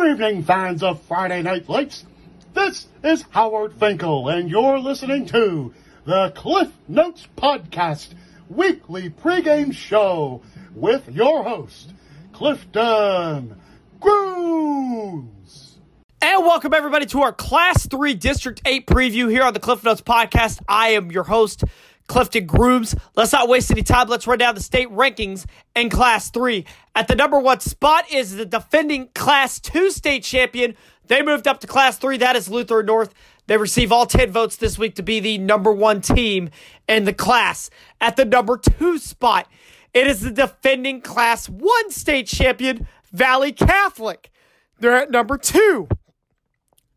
Good evening, fans of Friday Night Lights. This is Howard Finkel, and you're listening to the Cliff Notes Podcast weekly pregame show with your host, Clifton Grooms. And welcome everybody to our Class 3 District 8 preview here on the Cliff Notes Podcast. I am your host, Clifton Grooms. Let's not waste any time. Let's run down the state rankings in Class 3. At the number one spot is the defending Class 2 state champion. They moved up to Class 3. That is Luther North. They receive all 10 votes this week to be the number one team in the class. At the number two spot, it is the defending Class 1 state champion, Valley Catholic. They're at number two.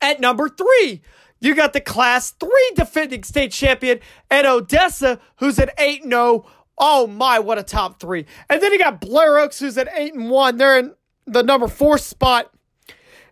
At number three, you got the Class 3 defending state champion at Odessa, who's at 8 0. Oh my, what a top three. And then you got Blair Oaks, who's at 8 and 1. They're in the number four spot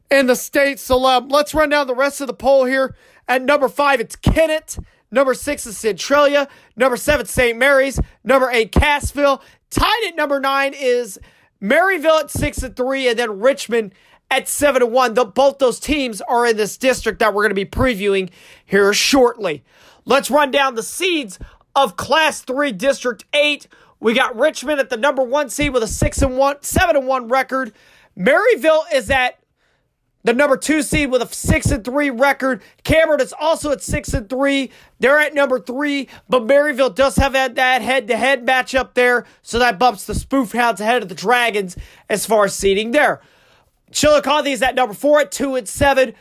in the state. So um, let's run down the rest of the poll here. At number five, it's Kennett. Number six is Centralia. Number seven, St. Mary's. Number eight, Cassville. Tied at number nine is Maryville at six and three, and then Richmond at seven and one. The, both those teams are in this district that we're going to be previewing here shortly. Let's run down the seeds of Class Three, District Eight. We got Richmond at the number one seed with a six and one, seven and one record. Maryville is at the number two seed with a six and three record. Cameron is also at six and three. They're at number three, but Maryville does have that head to head matchup there, so that bumps the Spoof Hounds ahead of the Dragons as far as seeding there. Chillicothe is at number four at two and seven.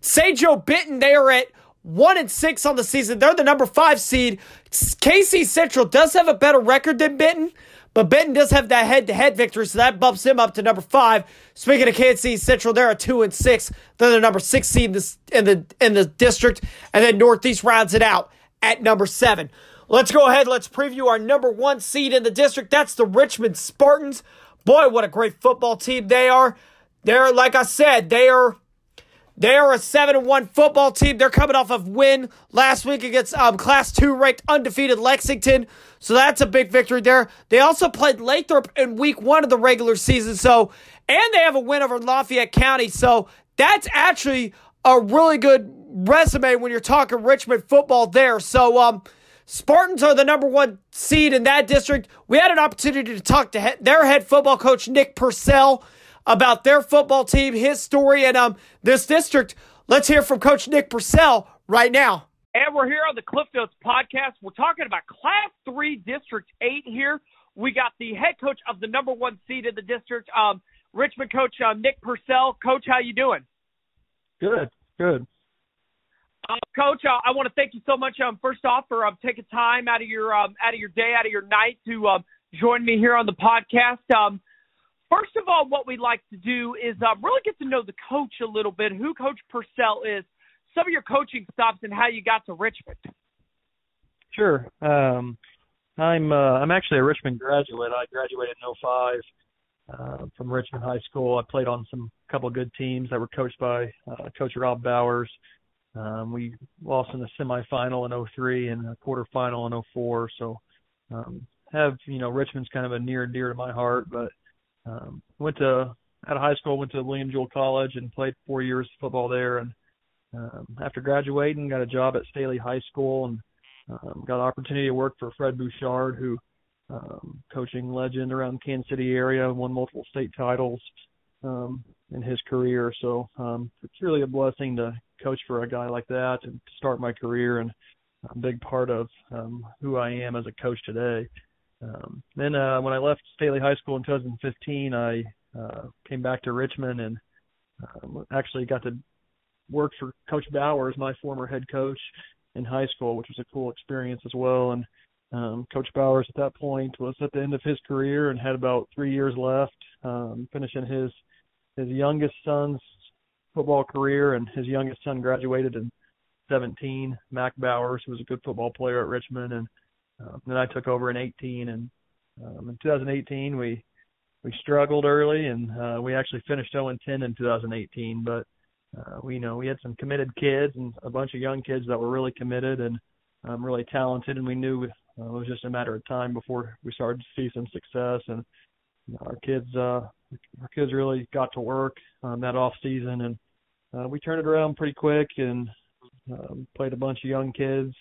St. Joe Benton, they are at one and six on the season. They're the number five seed. KC Central does have a better record than Benton, but Benton does have that head to head victory, so that bumps him up to number five. Speaking of KC Central, they're at two and six. They're the number six seed in, in the in the district, and then Northeast rounds it out at number seven. Let's go ahead. Let's preview our number one seed in the district. That's the Richmond Spartans. Boy, what a great football team they are. They're, like I said, they are they are a 7 1 football team. They're coming off of win last week against um, Class 2 ranked undefeated Lexington. So that's a big victory there. They also played Lathrop in week one of the regular season. So, and they have a win over Lafayette County. So that's actually a really good resume when you're talking Richmond football there. So, um, Spartans are the number one seed in that district. We had an opportunity to talk to their head football coach, Nick Purcell, about their football team, his story, and um, this district. Let's hear from Coach Nick Purcell right now. And we're here on the Cliff Notes podcast. We're talking about Class 3 District 8 here. We got the head coach of the number one seed in the district, um, Richmond coach um, Nick Purcell. Coach, how you doing? Good, good. Uh, Coach, uh, I want to thank you so much. Um, first off, for um, taking time out of your um, out of your day, out of your night to um, join me here on the podcast. Um, first of all, what we'd like to do is uh, really get to know the coach a little bit, who Coach Purcell is, some of your coaching stops, and how you got to Richmond. Sure. Um, I'm uh, I'm actually a Richmond graduate. I graduated in 05 uh, from Richmond High School. I played on some couple of good teams that were coached by uh, Coach Rob Bowers. Um, we lost in the semifinal in 03 and a quarterfinal in 04. So um, have you know Richmond's kind of a near and dear to my heart. But um, went to out of high school, went to William Jewell College and played four years of football there. And um, after graduating, got a job at Staley High School and um, got an opportunity to work for Fred Bouchard, who um, coaching legend around the Kansas City area, won multiple state titles um, in his career. So um, it's really a blessing to coach for a guy like that and start my career and a big part of um, who I am as a coach today. Um, then uh, when I left Staley High School in 2015, I uh, came back to Richmond and um, actually got to work for Coach Bowers, my former head coach in high school, which was a cool experience as well. And um, Coach Bowers at that point was at the end of his career and had about three years left, um, finishing his his youngest son's football career, and his youngest son graduated in 17. Mac Bowers, who was a good football player at Richmond, and um, then I took over in 18, and um, in 2018 we we struggled early, and uh, we actually finished 0 10 in 2018. But uh, we you know we had some committed kids and a bunch of young kids that were really committed and um, really talented, and we knew uh, it was just a matter of time before we started to see some success. And our kids uh, our kids really got to work um, that off season, and uh, we turned it around pretty quick and um, played a bunch of young kids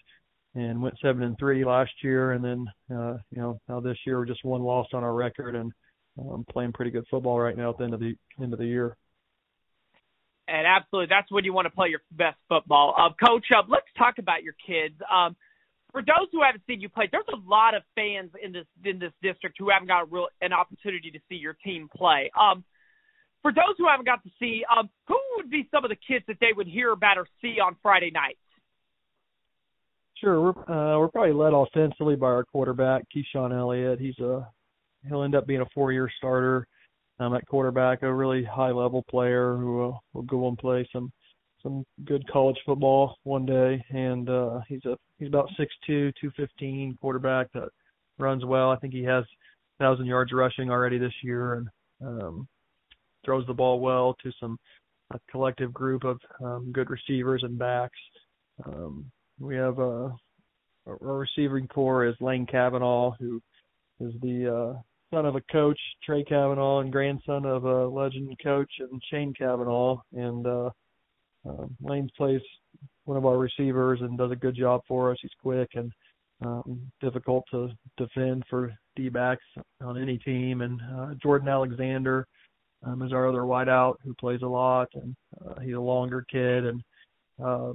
and went seven and three last year, and then uh, you know now this year we're just one loss on our record and um, playing pretty good football right now at the end of the end of the year. And absolutely, that's when you want to play your best football. Uh, Coach, uh, let's talk about your kids. Um, for those who haven't seen you play, there's a lot of fans in this in this district who haven't got a real an opportunity to see your team play. Um, for those who haven't got to see, um, who would be some of the kids that they would hear about or see on Friday night? Sure, we're uh, we're probably led offensively by our quarterback Keyshawn Elliott. He's a he'll end up being a four-year starter um, at quarterback, a really high-level player who will, will go and play some some good college football one day. And uh, he's a he's about six two, two fifteen quarterback that runs well. I think he has thousand yards rushing already this year, and um, throws the ball well to some a collective group of um, good receivers and backs. Um, we have a, our receiving core is Lane Kavanaugh, who is the uh, son of a coach, Trey Kavanaugh, and grandson of a legend coach and Shane Kavanaugh. And uh, uh, Lane plays one of our receivers and does a good job for us. He's quick and um, difficult to defend for D backs on any team. And uh, Jordan Alexander um, is our other wideout who plays a lot, and uh, he's a longer kid and uh,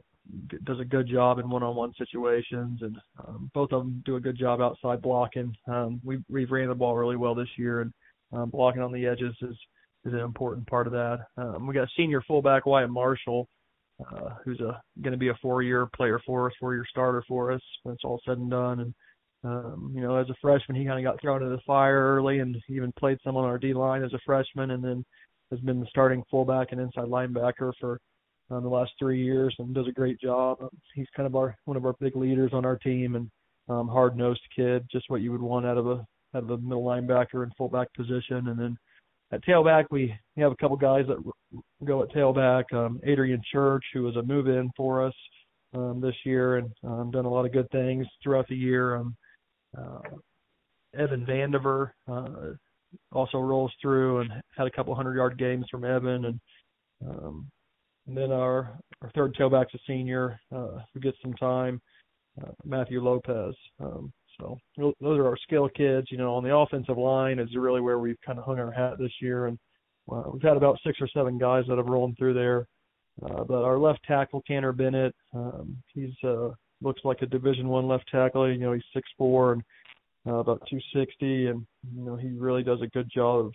does a good job in one-on-one situations, and um, both of them do a good job outside blocking. Um, we we've ran the ball really well this year, and um, blocking on the edges is is an important part of that. Um, we got senior fullback Wyatt Marshall, uh, who's a going to be a four-year player for us, four-year starter for us when it's all said and done. And um, you know, as a freshman, he kind of got thrown into the fire early, and he even played some on our D line as a freshman, and then has been the starting fullback and inside linebacker for um, the last three years and does a great job. Um, he's kind of our one of our big leaders on our team and um, hard nosed kid, just what you would want out of a out of a middle linebacker and fullback position. And then at tailback, we, have a couple guys that go at tailback. Um, Adrian Church, who was a move in for us um, this year and um, done a lot of good things throughout the year. Um, uh, Evan Vandiver uh, also rolls through and had a couple hundred yard games from Evan and um, and then our our third tailback's a senior uh, who gets some time, uh, Matthew Lopez. Um, so those are our skill kids. You know, on the offensive line is really where we've kind of hung our hat this year, and uh, we've had about six or seven guys that have rolled through there. Uh, but our left tackle, Tanner Bennett, um, he's uh, looks like a Division One left tackle. You know, he's six four and uh, about 260, and you know he really does a good job of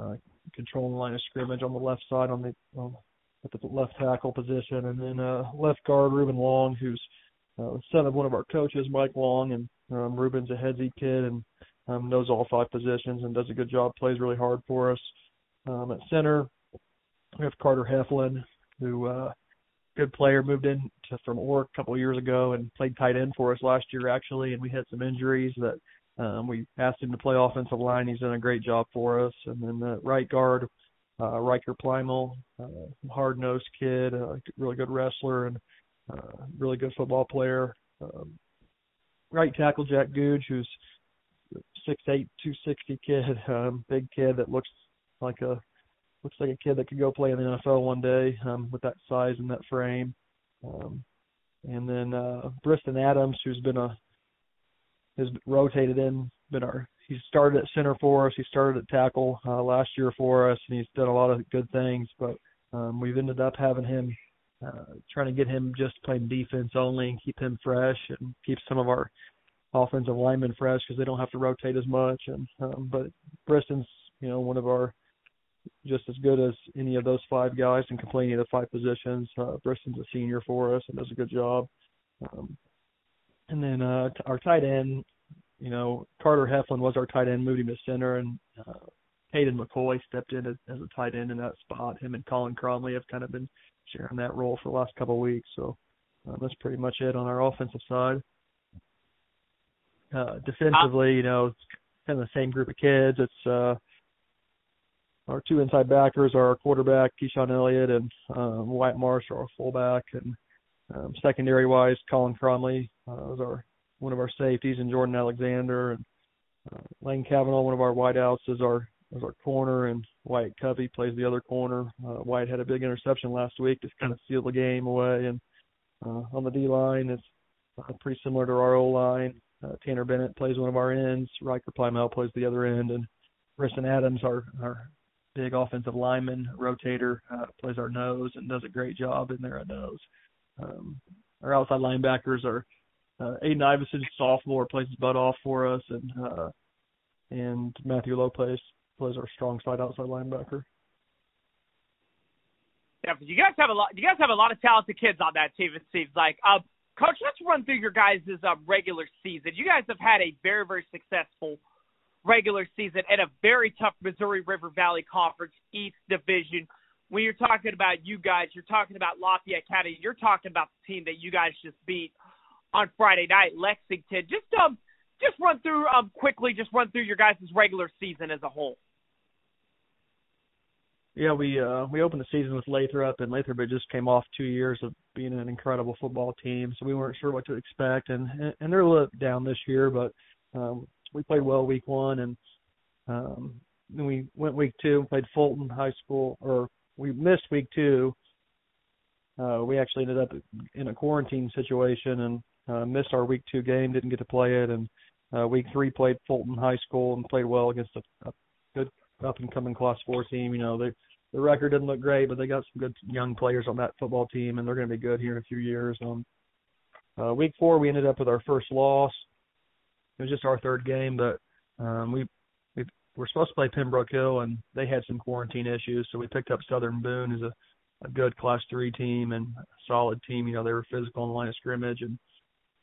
uh, controlling the line of scrimmage on the left side on the on at the left tackle position, and then uh, left guard Ruben Long, who's uh, son of one of our coaches, Mike Long, and um, Ruben's a Headsy kid and um, knows all five positions and does a good job, plays really hard for us. Um, at center, we have Carter Heflin, who uh, good player, moved in to, from Orrick a couple of years ago and played tight end for us last year actually, and we had some injuries that um, we asked him to play offensive line. He's done a great job for us. And then the right guard, uh, Riker Plymel, uh, hard nosed kid, uh, really good wrestler and uh, really good football player. Um, right tackle Jack Googe, who's six eight, two sixty kid, um, big kid that looks like a looks like a kid that could go play in the NFL one day um, with that size and that frame. Um, and then uh, Briston Adams, who's been a has rotated in, been our he started at center for us. He started at tackle uh, last year for us, and he's done a lot of good things. But um, we've ended up having him uh, trying to get him just playing defense only and keep him fresh and keep some of our offensive linemen fresh because they don't have to rotate as much. And um, but Briston's you know one of our just as good as any of those five guys and can play any of the five positions. Uh, Briston's a senior for us and does a good job. Um, and then uh, our tight end, you know, Carter Heflin was our tight end, moved him to center, and uh, Hayden McCoy stepped in as, as a tight end in that spot. Him and Colin Cromley have kind of been sharing that role for the last couple of weeks. So uh, that's pretty much it on our offensive side. Uh, defensively, you know, it's kind of the same group of kids. It's uh, our two inside backers are our quarterback Keyshawn Elliott and um, Wyatt Marsh, our fullback, and um, secondary wise, Colin Cromley uh, is our one of our safeties, and Jordan Alexander and uh, Lane Kavanaugh, one of our wideouts, is our as our corner, and Wyatt Covey plays the other corner. Uh, Wyatt had a big interception last week, just kind of sealed the game away. And uh, on the D line, it's uh, pretty similar to our O line. Uh, Tanner Bennett plays one of our ends. Riker Plymel plays the other end, and Briston Adams, our our big offensive lineman rotator, uh, plays our nose and does a great job in there at nose. Um, our outside linebackers are uh, Aiden Iverson, sophomore, plays his butt off for us, and uh, and Matthew Lopez plays our strong side outside linebacker. Yeah, you guys have a lot. You guys have a lot of talented kids on that team. It seems like. Uh, Coach, let's run through your guys' um, regular season. You guys have had a very, very successful regular season and a very tough Missouri River Valley Conference East Division. When you're talking about you guys, you're talking about Lafayette County. You're talking about the team that you guys just beat on Friday night, Lexington. Just um, just run through um quickly. Just run through your guys' regular season as a whole. Yeah, we uh we opened the season with Lathrop, and Lathrop had just came off two years of being an incredible football team, so we weren't sure what to expect, and and they're a little down this year, but um we played well week one, and um then we went week two and played Fulton High School, or we missed week two. Uh, we actually ended up in a quarantine situation and uh, missed our week two game, didn't get to play it, and uh, week three played Fulton High School and played well against a, a good up and coming Class Four team. You know, they the record didn't look great, but they got some good young players on that football team, and they're going to be good here in a few years. Um, uh, week four, we ended up with our first loss. It was just our third game, but um, we we were supposed to play Pembroke Hill, and they had some quarantine issues, so we picked up Southern Boone as a, a good Class Three team and a solid team. You know, they were physical on the line of scrimmage, and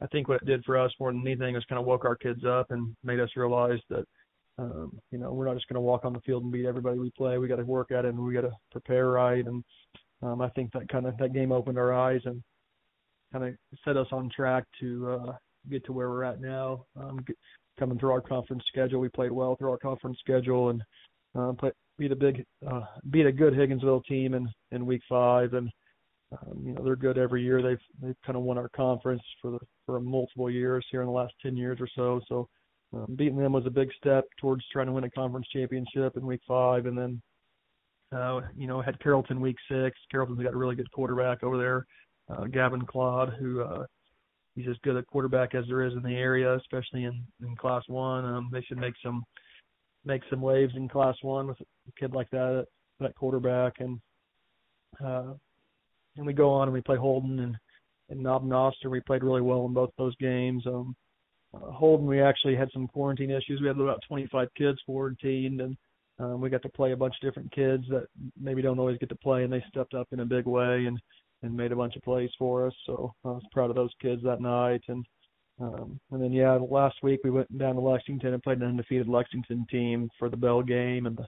I think what it did for us more than anything was kind of woke our kids up and made us realize that um, you know, we're not just going to walk on the field and beat everybody we play. We got to work at it and we got to prepare right. And um, I think that kind of that game opened our eyes and kind of set us on track to uh, get to where we're at now. Um, get, coming through our conference schedule, we played well through our conference schedule and uh, play, beat a big, uh, beat a good Higginsville team in in week five. And um, you know they're good every year. They've they've kind of won our conference for the for multiple years here in the last ten years or so. So um, beating them was a big step towards trying to win a conference championship in week five, and then uh, you know had Carrollton week six. Carrollton's got a really good quarterback over there, uh, Gavin Claude, who uh, he's as good a quarterback as there is in the area, especially in in Class One. Um, they should make some make some waves in Class One with a kid like that, that quarterback, and uh, and we go on and we play Holden and and Knob Noster. We played really well in both those games. Um, uh, Holden, we actually had some quarantine issues. We had about 25 kids quarantined, and um, we got to play a bunch of different kids that maybe don't always get to play, and they stepped up in a big way and and made a bunch of plays for us. So I was proud of those kids that night. And um, and then yeah, last week we went down to Lexington and played an undefeated Lexington team for the Bell game, and the,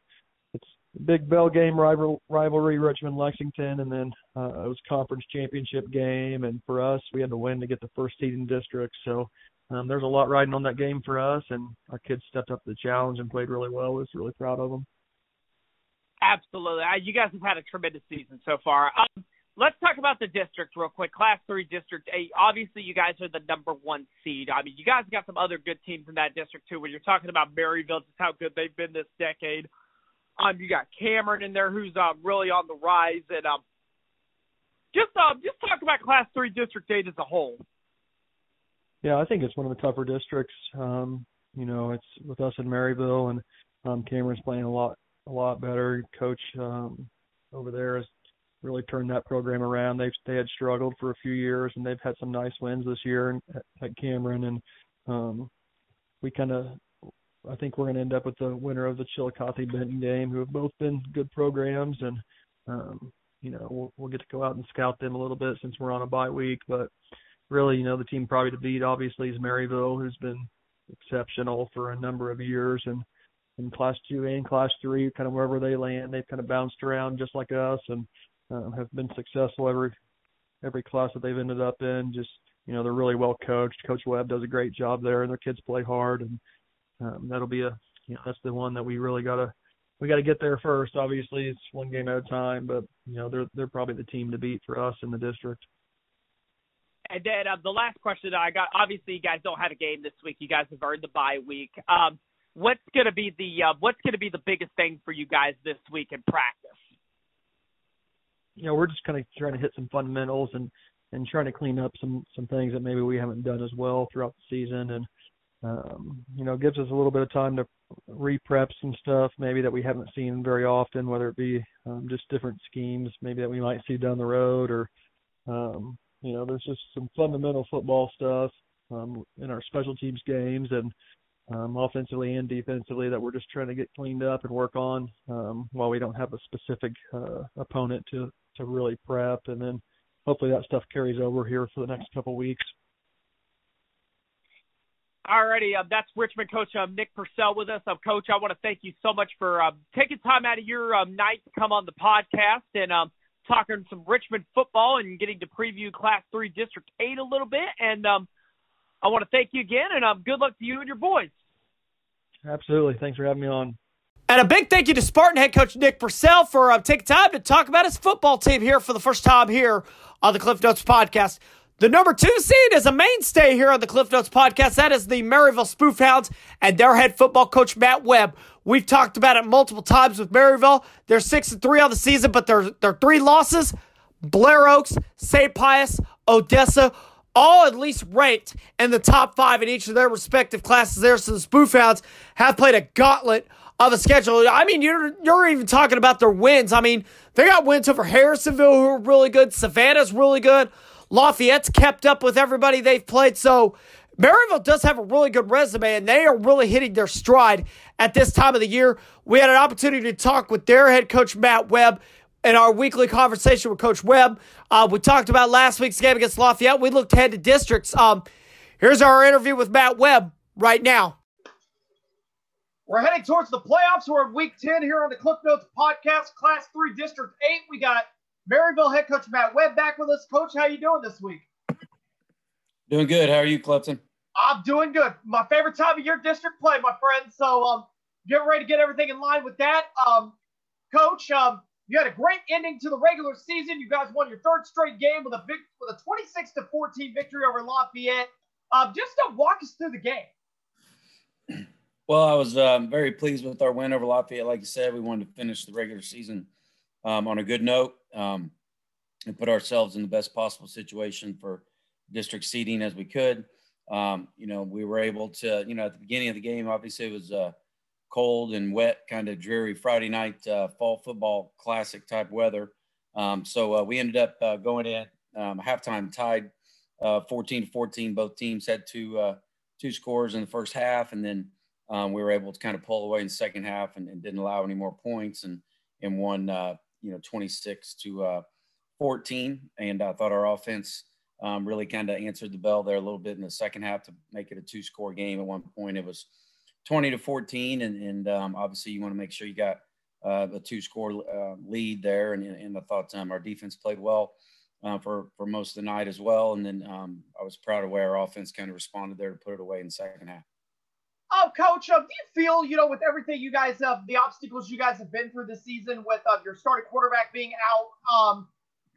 it's a big Bell game rival, rivalry, Richmond Lexington, and then uh, it was conference championship game, and for us we had to win to get the first seed in district. So um, there's a lot riding on that game for us, and our kids stepped up to the challenge and played really well. I was really proud of them. Absolutely, you guys have had a tremendous season so far. Um, let's talk about the district real quick. Class three, District eight. Obviously, you guys are the number one seed. I mean, you guys got some other good teams in that district too. When you're talking about Maryville, just how good they've been this decade. Um, you got Cameron in there, who's uh, really on the rise, and um, just um, just talk about Class three, District eight as a whole. Yeah, I think it's one of the tougher districts. Um, you know, it's with us in Maryville, and um, Cameron's playing a lot, a lot better. Coach um, over there has really turned that program around. They've they had struggled for a few years, and they've had some nice wins this year at, at Cameron, and um, we kind of. I think we're going to end up with the winner of the Chillicothe Benton game, who have both been good programs, and um, you know we'll, we'll get to go out and scout them a little bit since we're on a bye week. But really, you know, the team probably to beat obviously is Maryville, who's been exceptional for a number of years, and in Class Two and Class Three, kind of wherever they land, they've kind of bounced around just like us, and uh, have been successful every every class that they've ended up in. Just you know, they're really well coached. Coach Webb does a great job there, and their kids play hard, and um, that'll be a you know that's the one that we really gotta we got to get there first. Obviously, it's one game at a time, but you know they're they're probably the team to beat for us in the district. And then uh, the last question that I got, obviously you guys don't have a game this week. You guys have earned the bye week. Um, what's going to be the uh, what's going to be the biggest thing for you guys this week in practice? You know, we're just kind of trying to hit some fundamentals and and trying to clean up some some things that maybe we haven't done as well throughout the season and um, you know, gives us a little bit of time to re-prep some stuff maybe that we haven't seen very often, whether it be um, just different schemes maybe that we might see down the road or um, you know, there's just some fundamental football stuff um, in our special teams games and um, offensively and defensively that we're just trying to get cleaned up and work on um, while we don't have a specific uh, opponent to to really prep and then hopefully that stuff carries over here for the next couple weeks. Alrighty, uh, that's Richmond coach um, Nick Purcell with us. Um, coach, I want to thank you so much for um, taking time out of your um, night to come on the podcast and um, talking some Richmond football and getting to preview Class Three District Eight a little bit. And um, I want to thank you again, and um, good luck to you and your boys. Absolutely, thanks for having me on. And a big thank you to Spartan head coach Nick Purcell for uh, taking time to talk about his football team here for the first time here on the Cliff Notes podcast. The number two seed is a mainstay here on the Cliff Notes podcast. That is the Maryville Spoofhounds and their head football coach, Matt Webb. We've talked about it multiple times with Maryville. They're six and three on the season, but their three losses, Blair Oaks, St. Pius, Odessa, all at least ranked in the top five in each of their respective classes there. So the Spoofhounds have played a gauntlet of a schedule. I mean, you're you're even talking about their wins. I mean, they got wins over Harrisonville, who are really good. Savannah's really good. Lafayette's kept up with everybody they've played. So Maryville does have a really good resume, and they are really hitting their stride at this time of the year. We had an opportunity to talk with their head coach, Matt Webb, in our weekly conversation with Coach Webb. Uh, we talked about last week's game against Lafayette. We looked ahead to districts. Um, here's our interview with Matt Webb right now. We're heading towards the playoffs. We're in week 10 here on the Cliff Notes podcast, Class 3, District 8. We got Maryville head coach Matt Webb back with us. Coach, how you doing this week? Doing good. How are you, Clifton? I'm doing good. My favorite time of year district play, my friend. So um, get ready to get everything in line with that. Um, coach, um, you had a great ending to the regular season. You guys won your third straight game with a big with a 26 to 14 victory over Lafayette. Um, just to walk us through the game. Well, I was um, very pleased with our win over Lafayette. Like you said, we wanted to finish the regular season um, on a good note um, and put ourselves in the best possible situation for district seating as we could. Um, you know, we were able to, you know, at the beginning of the game, obviously it was uh, cold and wet, kind of dreary Friday night uh, fall football classic type weather. Um, so uh, we ended up uh, going in um, halftime tied uh, 14 to 14. Both teams had two uh, two scores in the first half, and then um, we were able to kind of pull away in the second half and, and didn't allow any more points and and won you know 26 to uh, 14, and I thought our offense um, really kind of answered the bell there a little bit in the second half to make it a two score game. At one point, it was 20 to 14, and, and um, obviously you want to make sure you got uh, a two score uh, lead there. And, and I thought um, our defense played well uh, for for most of the night as well. And then um, I was proud of where our offense kind of responded there to put it away in the second half. Oh, coach, uh, do you feel, you know, with everything you guys have, the obstacles you guys have been through this season with uh, your starting quarterback being out, um,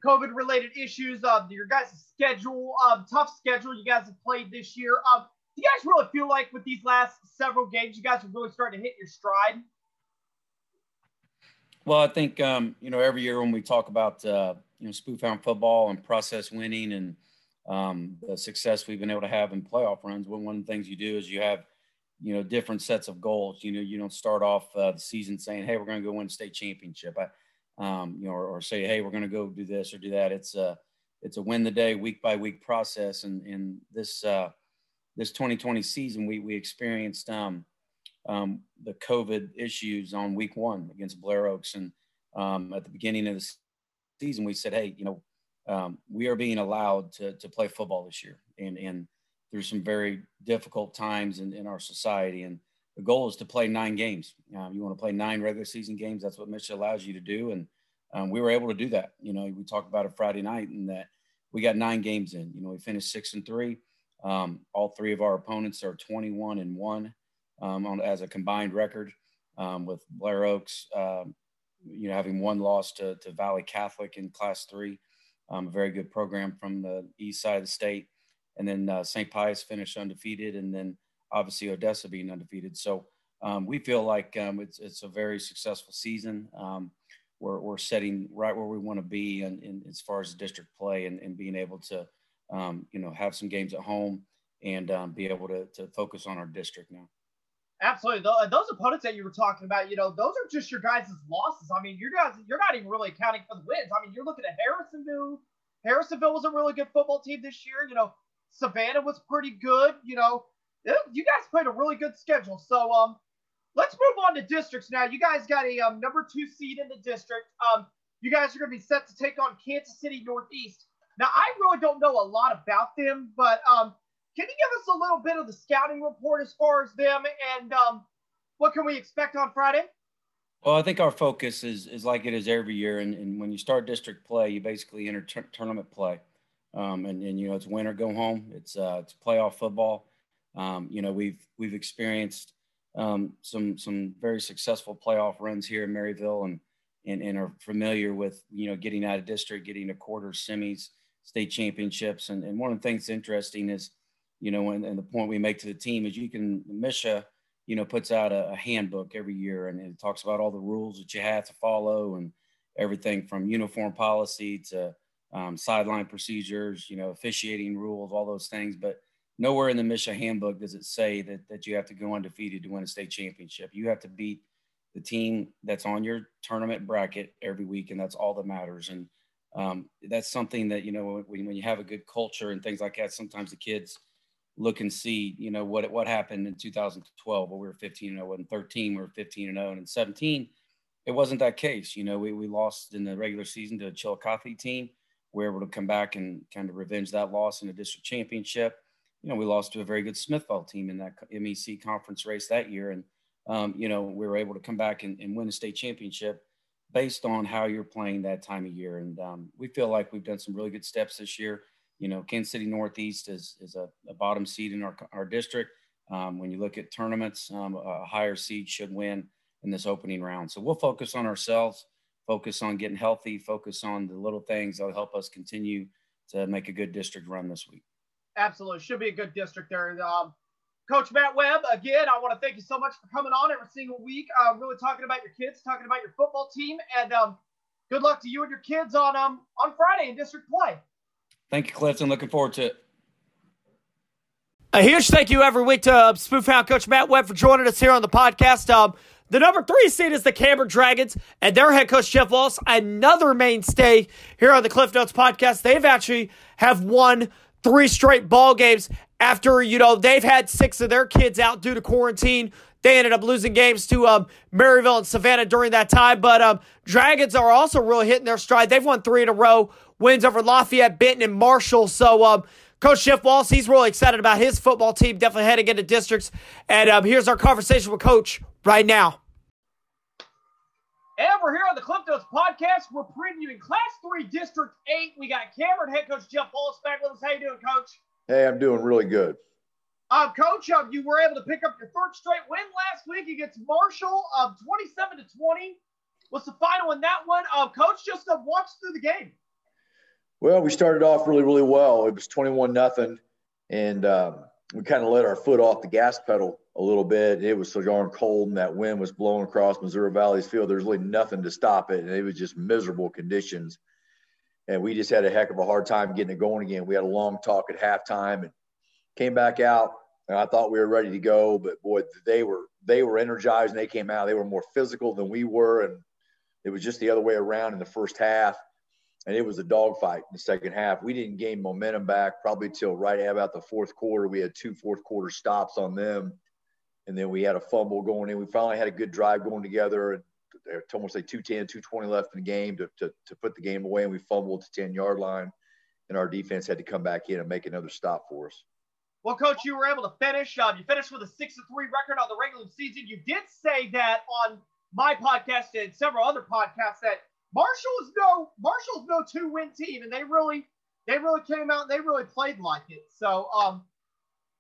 COVID related issues, uh, your guys' schedule, um, tough schedule you guys have played this year. Um, do you guys really feel like with these last several games, you guys are really starting to hit your stride? Well, I think, um, you know, every year when we talk about, uh, you know, spoofhound football and process winning and um, the success we've been able to have in playoff runs, one of the things you do is you have – you know different sets of goals. You know, you don't start off uh, the season saying, "Hey, we're going to go win state championship," I, um, you know, or, or, say, "Hey, we're going to go do this or do that." It's a it's a win the day, week by week process. And in this uh, this 2020 season, we we experienced um, um, the COVID issues on week one against Blair Oaks, and um, at the beginning of the season, we said, "Hey, you know, um, we are being allowed to to play football this year," and and through some very difficult times in, in our society. And the goal is to play nine games. Um, you want to play nine regular season games. That's what MSHSAA allows you to do. And um, we were able to do that. You know, we talked about it Friday night and that we got nine games in. You know, we finished six and three. Um, all three of our opponents are 21 and one um, on, as a combined record um, with Blair Oaks, um, you know, having one loss to, to Valley Catholic in class three. a very good program from the east side of the state and then uh, St. Pius finished undefeated, and then obviously Odessa being undefeated. So um, we feel like um, it's it's a very successful season. Um, we're, we're setting right where we want to be in, as far as district play and, and being able to um, you know have some games at home and um, be able to, to focus on our district now. Absolutely. Those opponents that you were talking about, you know, those are just your guys' losses. I mean, you guys, you're not even really accounting for the wins. I mean, you're looking at Harrisonville. Harrisonville was a really good football team this year. You know, Savannah was pretty good. You know, you guys played a really good schedule. So, um, let's move on to districts now. You guys got a um, number two seed in the district. Um, you guys are going to be set to take on Kansas City Northeast. Now, I really don't know a lot about them, but um, can you give us a little bit of the scouting report as far as them and um, what can we expect on Friday? Well, I think our focus is is like it is every year, and, and when you start district play, you basically enter t- tournament play, um, and, and you know it's win or go home. It's uh, it's playoff football. Um, you know we've we've experienced um, some some very successful playoff runs here in Maryville, and, and and are familiar with you know getting out of district, getting to quarters, semis, state championships, and, and one of the things interesting is you know, and, and the point we make to the team is you can, MSHSAA, you know, puts out a, a, handbook every year and it talks about all the rules that you have to follow and everything from uniform policy to um, sideline procedures, you know, officiating rules, all those things. But nowhere in the MSHSAA handbook does it say that, that you have to go undefeated to win a state championship. You have to beat the team that's on your tournament bracket every week, and that's all that matters. And um, that's something that, you know, when, when you have a good culture and things like that, sometimes the kids – look and see, you know, what what happened in 2012 where we were 15 and 0 and 13 we were 15 and 0 and in 17 it wasn't that case. You know, we, we lost in the regular season to a Chillicothe team. We were able to come back and kind of revenge that loss in the district championship. You know, we lost to a very good Smithville team in that MEC conference race that year. And, um, you know, we were able to come back and, and, win a state championship based on how you're playing that time of year. And um, we feel like we've done some really good steps this year you know, Kansas City Northeast is, is a, a bottom seed in our, our district. Um, when you look at tournaments, um, a higher seed should win in this opening round. So we'll focus on ourselves, focus on getting healthy, focus on the little things that'll help us continue to make a good district run this week. Absolutely. Should be a good district there. Um, Coach Matt Webb, again, I want to thank you so much for coming on every single week, uh, really talking about your kids, talking about your football team, and um, good luck to you and your kids on um, on Friday in district play. Thank you, Clifton. Looking forward to it. A huge thank you every week to uh, Spoofhound Coach Matt Webb for joining us here on the podcast. Um, the number three seed is the Cameron Dragons, and their head coach Jeff Wallace, another mainstay here on the Cliff Notes podcast. They've actually have won three straight ball games after you know they've had six of their kids out due to quarantine. They ended up losing games to um, Maryville and Savannah during that time. But um, Dragons are also really hitting their stride. They've won three in a row wins over Lafayette, Benton, and Marshall. So, um, Coach Jeff Wallace, he's really excited about his football team, definitely heading into districts. And um, here's our conversation with Coach right now. And we're here on the Cliff Notes podcast. We're previewing Class 3 District 8. We got Cameron head coach Jeff Wallace back with us. How you doing, Coach? Hey, I'm doing really good. Um, Coach, um, you were able to pick up your third straight win last week against Marshall, um, 27 to 20. What's the final in that one? Um, Coach, just uh, watch through the game. Well, we started off really, really well. It was 21 nothing, and um, we kind of let our foot off the gas pedal a little bit. It was so darn cold, and that wind was blowing across Missouri Valley's field. There's really nothing to stop it, and it was just miserable conditions. And we just had a heck of a hard time getting it going again. We had a long talk at halftime, and came back out. And I thought we were ready to go, but boy, they were they were energized, and they came out. They were more physical than we were, and it was just the other way around in the first half and it was a dogfight in the second half. We didn't gain momentum back probably till right about the fourth quarter. We had two fourth quarter stops on them, and then we had a fumble going in. We finally had a good drive going together, and almost like 210, 220 left in the game to, to, to put the game away, and we fumbled to 10 yard line, and our defense had to come back in and make another stop for us. Well, coach, you were able to finish. Um, you finished with a six to three record on the regular season. You did say that on my podcast and several other podcasts that Marshall is no Marshall's no two win team, and they really they really came out and they really played like it. So, um,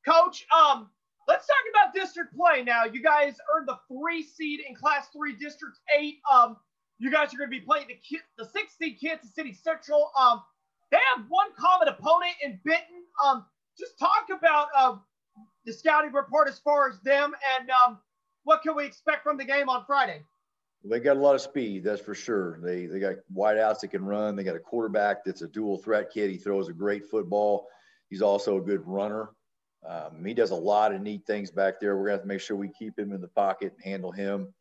coach, um, let's talk about district play now. You guys earned the three seed in Class Three, District Eight. Um, you guys are going to be playing the the six seed Kansas City Central. Um, they have one common opponent in Benton. Um, just talk about uh, the scouting report as far as them and um, what can we expect from the game on Friday? They got a lot of speed, that's for sure. They they got wideouts that can run. They got a quarterback that's a dual threat kid. He throws a great football. He's also a good runner. Um, he does a lot of neat things back there. We're gonna have to make sure we keep him in the pocket and handle him.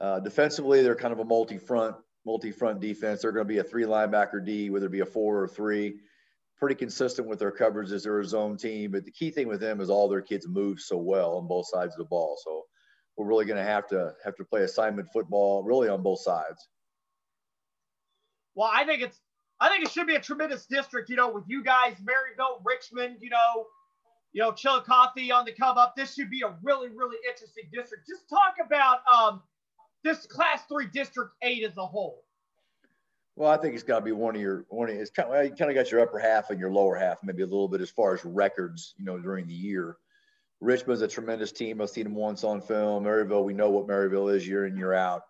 Uh, defensively, they're kind of a multi-front, multi-front defense. They're going to be a three linebacker D, whether it be a four or three. Pretty consistent with their coverage as they're a zone team. But the key thing with them is all their kids move so well on both sides of the ball. So we're really going to have to have to play assignment football really on both sides. Well, I think it's I think it should be a tremendous district. You know, with you guys, Maryville, Richmond. You know, you know, Chillicothe on the come up. This should be a really really interesting district. Just talk about um, this Class Three District Eight as a whole. Well, I think it's got to be one of your one. Of, it's kind of you kind of got your upper half and your lower half, maybe a little bit as far as records, you know, during the year. Richmond's a tremendous team. I've seen them once on film. Maryville, we know what Maryville is year in year out,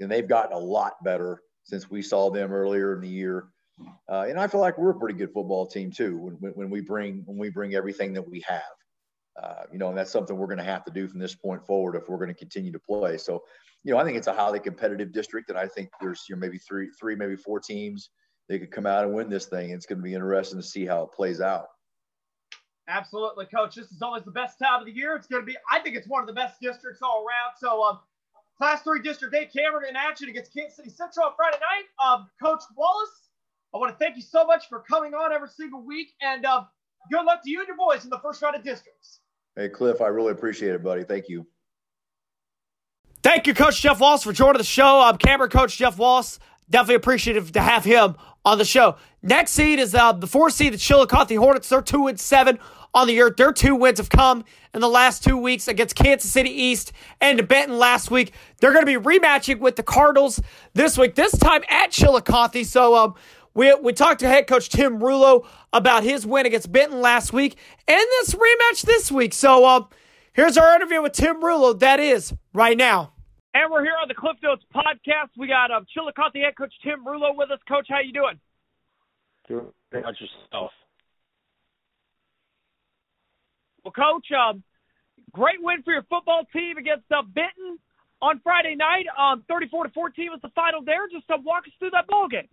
and they've gotten a lot better since we saw them earlier in the year. Uh, and I feel like we're a pretty good football team too when, when we bring when we bring everything that we have. Uh, you know, and that's something we're going to have to do from this point forward if we're going to continue to play. So, you know, I think it's a highly competitive district, and I think there's you know maybe three, three, maybe four teams they could come out and win this thing. It's going to be interesting to see how it plays out. Absolutely, coach. This is always the best time of the year. It's going to be, I think it's one of the best districts all around. So, um, Class 3 District 8 Cameron in action against Kansas City Central on Friday night. Um, coach Wallace, I want to thank you so much for coming on every single week. And uh, good luck to you and your boys in the first round of districts. Hey, Cliff, I really appreciate it, buddy. Thank you. Thank you, Coach Jeff Wallace, for joining the show. I'm Cameron Coach Jeff Wallace. Definitely appreciative to have him on the show. Next seed is uh, the four seed, the Chillicothe Hornets. They're two and seven on the year. Their two wins have come in the last two weeks against Kansas City East and Benton last week. They're going to be rematching with the Cardinals this week, this time at Chillicothe. So um, we, we talked to head coach Tim Rulo about his win against Benton last week and this rematch this week. So um, here's our interview with Tim Rulo. That is right now. And we're here on the Cliff Notes podcast. We got um, Chillicothe head coach Tim Rulo with us. Coach, how you doing? Doing about yourself. Well, Coach, um, great win for your football team against uh, Benton on Friday night. Um, 34 to 14 was the final there. Just uh, walk us through that ball game.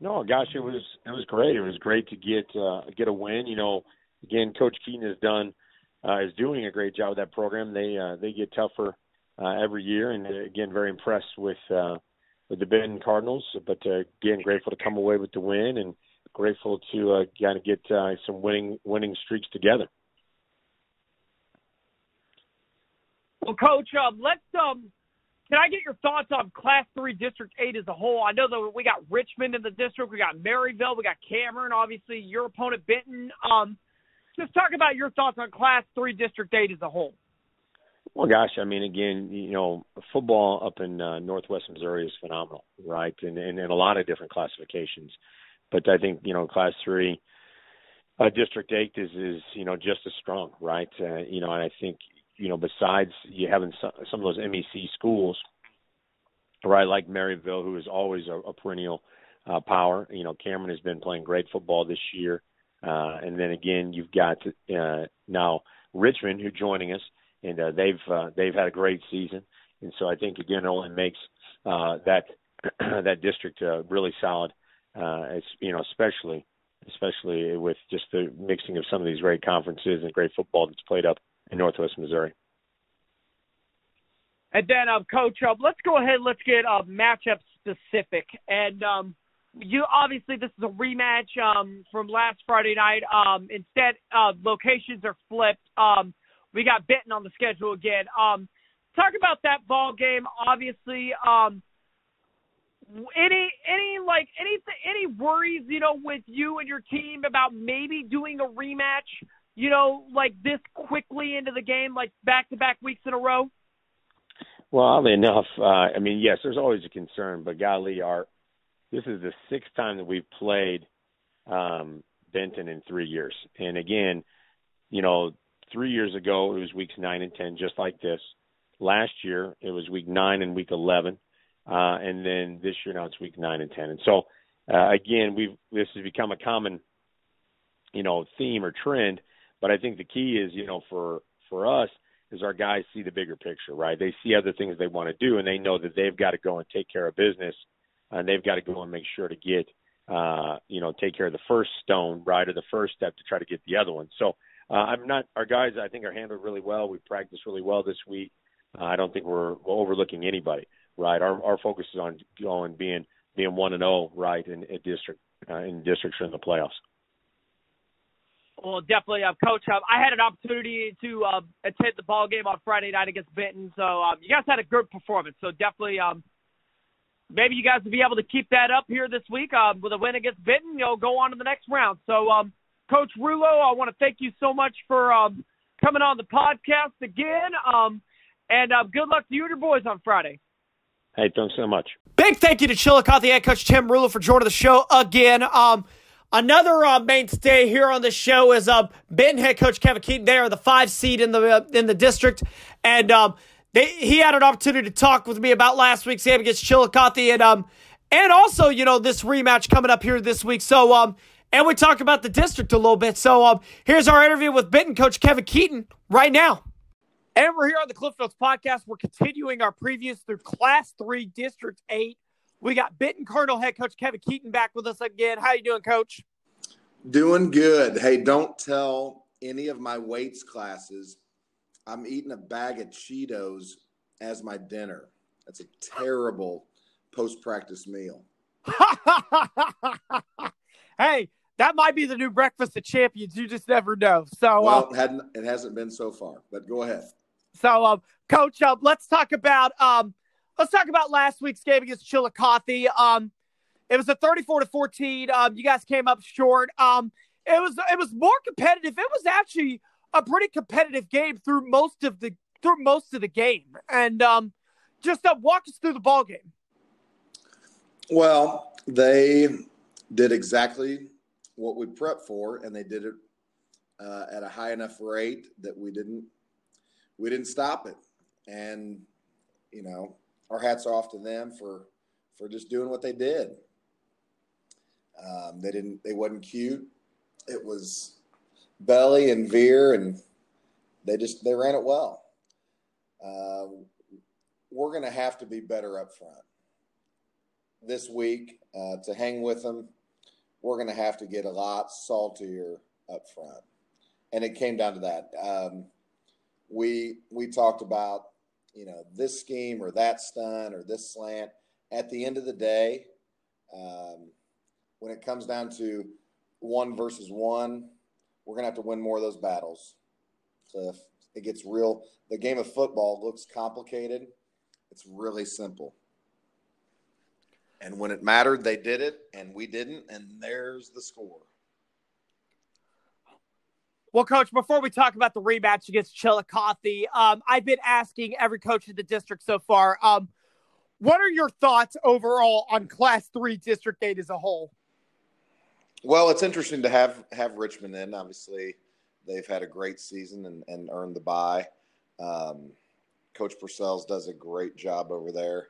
No, gosh, it was it was great. It was great to get uh, get a win. You know, again, Coach Keaton has done uh, is doing a great job with that program. They uh, they get tougher uh, every year, and uh, again, very impressed with uh, with the Benton Cardinals. But uh, again, grateful to come away with the win, and grateful to uh, kind of get uh, some winning winning streaks together. Well, Coach, um, let's um, can I get your thoughts on Class Three District Eight as a whole? I know that we got Richmond in the district, we got Maryville, we got Cameron, obviously your opponent Benton. Um, just talk about your thoughts on Class Three District Eight as a whole. Well, gosh, I mean, again, you know, football up in uh, Northwest Missouri is phenomenal, right? And, and and a lot of different classifications, but I think you know, Class Three, uh, District Eight is is you know just as strong, right? Uh, you know, and I think you know, besides you having some, some of those MEC schools, right, like Maryville, who is always a, a perennial uh, power. You know, Cameron has been playing great football this year, uh, and then again, you've got uh, now Richmond, who joining us, and uh, they've uh, they've had a great season, and so I think again, it only makes uh, that that district uh, really solid. Uh, as you know, especially especially with just the mixing of some of these great conferences and great football that's played up in Northwest Missouri. And then, um, Coach, uh, let's go ahead. Let's get uh, matchup specific. And um, you obviously this is a rematch um, from last Friday night. Um, instead, uh, locations are flipped. Um, we got Benton on the schedule again. Um, talk about that ball game. Obviously, um, any any like any any worries you know with you and your team about maybe doing a rematch you know, like this quickly into the game, like back to back weeks in a row? Well, oddly enough, uh, I mean, yes, there's always a concern, but golly, our this is the sixth time that we've played um, Benton in three years, and again, you know, three years ago it was weeks nine and ten, just like this. Last year it was week nine and week eleven, uh, and then this year now it's week nine and ten, and so uh, again, we've this has become a common, you know, theme or trend but I think the key is, you know, for for us is our guys see the bigger picture, right? They see other things they want to do, and they know that they've got to go and take care of business, and they've got to go and make sure to get, uh, you know, take care of the first stone, right, or the first step to try to get the other one. So uh, I'm not. Our guys, I think, are handled really well. We practiced really well this week. Uh, I don't think we're, overlooking anybody, right? Our our focus is on going being being one and zero, oh, right, in, in district uh, in districts in the playoffs. Well, definitely, uh, Coach. Uh, I had an opportunity to uh, attend the ball game on Friday night against Benton, so um, you guys had a good performance. So definitely, um, maybe you guys will be able to keep that up here this week um, with a win against Benton. You'll go on to the next round. So, um, Coach Rulo, I want to thank you so much for um, coming on the podcast again, um, and uh, good luck to you and your boys on Friday. Hey, thanks so much. Big thank you to Chillicothe head coach Tim Rulo for joining the show again. Um, Another uh, mainstay here on the show is uh, Ben head coach Kevin Keaton. They are the five seed in the uh, in the district, and um, they, he had an opportunity to talk with me about last week's game against Chillicothe, and um, and also you know this rematch coming up here this week. So um, and we talked about the district a little bit. So um, here's our interview with Benton coach Kevin Keaton right now. And we're here on the Cliff Notes podcast. We're continuing our previews through Class Three, District Eight. We got Benton Cardinal head coach Kevin Keaton back with us again. How you doing, coach? Doing good. Hey, don't tell any of my weights classes I'm eating a bag of Cheetos as my dinner. That's a terrible post practice meal. hey, that might be the new breakfast of champions. You just never know. So, well, uh, it, hadn't, it hasn't been so far, but go ahead. So, um, coach, uh, let's talk about um, let's talk about last week's game against Chillicothe. Um, it was a 34 to 14. Um, you guys came up short. Um, it was it was more competitive. It was actually a pretty competitive game through most of the through most of the game. And um, just uh, walk us through the ball game. Well, they did exactly what we prepped for, and they did it uh, at a high enough rate that we didn't we didn't stop it. And you know, our hats off to them for for just doing what they did. Um, they didn't. They wasn't cute. It was belly and veer, and they just they ran it well. Uh, we're going to have to be better up front this week uh, to hang with them. We're going to have to get a lot saltier up front, and it came down to that. Um, we we talked about you know, this scheme or that stunt or this slant. At the end of the day, um, when it comes down to one versus one, we're going to have to win more of those battles. Cliff, it gets real. The game of football looks complicated. It's really simple. And when it mattered, they did it, and we didn't, and there's the score. Well, coach, before we talk about the rematch against Chillicothe, um, I've been asking every coach in the district so far, um, what are your thoughts overall on Class Three District Eight as a whole? Well, it's interesting to have have Richmond in. Obviously, they've had a great season and, and earned the bye. Um, Coach Purcell's does a great job over there.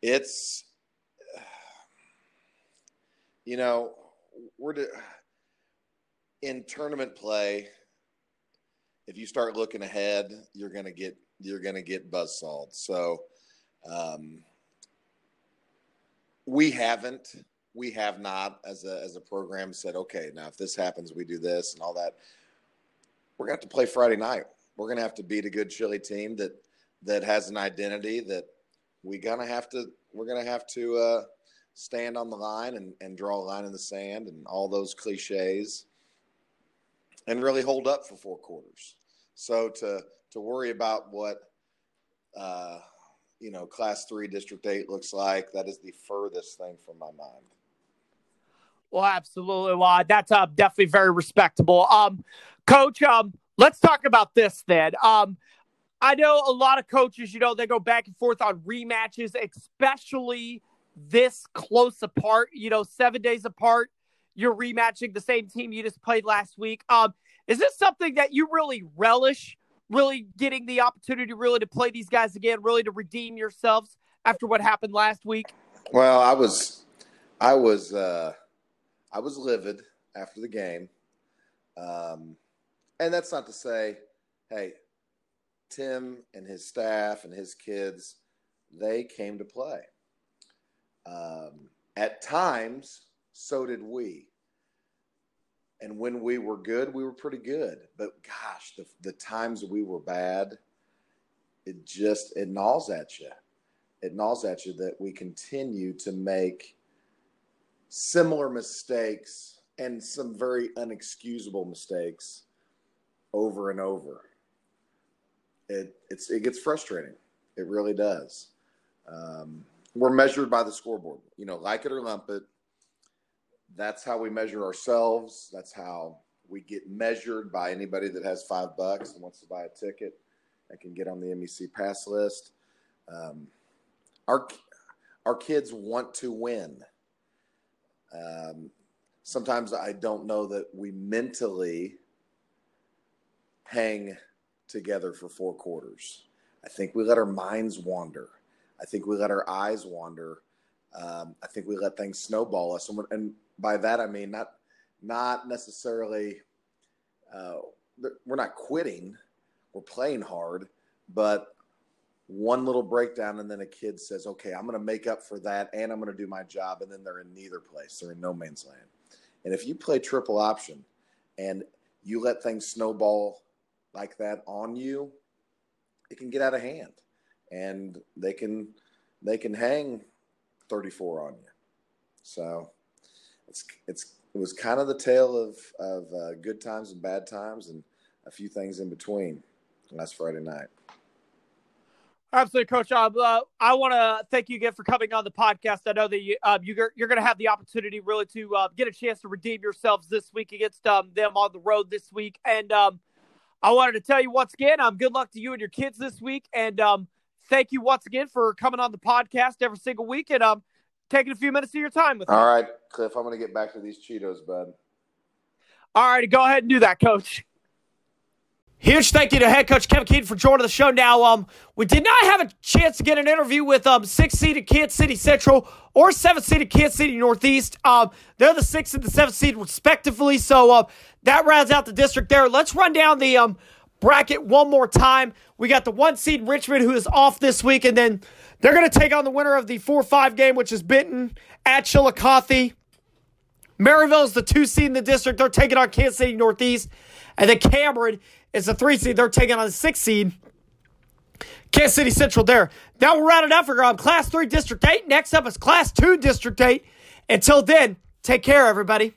It's, you know, we're. To, in tournament play, if you start looking ahead, you're gonna get you're gonna get buzzsawed. So um, we haven't we have not as a as a program said, okay, now if this happens, we do this and all that. We're gonna have to play Friday night. We're gonna have to beat a good Chili team that that has an identity that we gonna have to we're gonna have to uh, stand on the line and, and draw a line in the sand and all those cliches and really hold up for four quarters. So to to worry about what uh, you know Class Three District Eight looks like, that is the furthest thing from my mind. Well, absolutely. Well, that's uh, definitely very respectable. Um, Coach, um, let's talk about this then. Um, I know a lot of coaches, you know, they go back and forth on rematches, especially this close apart, you know, seven days apart you're rematching the same team you just played last week. Um, is this something that you really relish? Really getting the opportunity, really to play these guys again, really to redeem yourselves after what happened last week? Well, I was, I was, uh, I was livid after the game, um, and that's not to say, hey, Tim and his staff and his kids, they came to play. Um, at times, so did we. And when we were good, we were pretty good. But gosh, the, the times we were bad, it just it gnaws at you. It gnaws at you that we continue to make similar mistakes and some very unexcusable mistakes over and over. It it's it gets frustrating. It really does. Um, we're measured by the scoreboard. You know, like it or lump it. That's how we measure ourselves. That's how we get measured by anybody that has five bucks and wants to buy a ticket and can get on the MEC pass list. Um, our our kids want to win. Um, sometimes I don't know that we mentally hang together for four quarters. I think we let our minds wander. I think we let our eyes wander. Um, I think we let things snowball us, and, and, by that I mean not not necessarily uh, we're not quitting. We're playing hard, but one little breakdown, and then a kid says, "Okay, I'm going to make up for that, and I'm going to do my job," and then they're in neither place. They're in no man's land. And if you play triple option, and you let things snowball like that on you, it can get out of hand, and they can they can hang 34 on you. So it's it's it was kind of the tale of of uh, good times and bad times, and a few things in between last Friday night. Absolutely, Coach. Uh, I want to thank you again for coming on the podcast. I know that you, uh, you're, you're going to have the opportunity really to uh, get a chance to redeem yourselves this week against um, them on the road this week. And um, I wanted to tell you once again, um, good luck to you and your kids this week. And um, thank you once again for coming on the podcast every single week and um, taking a few minutes of your time with All me. All right, Cliff, I'm going to get back to these Cheetos, bud. All right, go ahead and do that, Coach. Huge thank you to head coach Kevin Keaton for joining the show. Now, um, we did not have a chance to get an interview with um six seeded Kansas City Central or seven seeded Kansas City Northeast. Um, they're the sixth and the seventh seed respectively. So, uh, that rounds out the district there. Let's run down the um, bracket one more time. We got the one seed Richmond, who is off this week, and then they're going to take on the winner of the 4 5 game, which is Benton at Chillicothe. Maryville is the two seed in the district. They're taking on Kansas City Northeast. And then Cameron is the three seed. They're taking on the six seed. Kansas City Central there. Now we're rounding out for um, Class 3 District 8. Next up is Class 2 District 8. Until then, take care, everybody.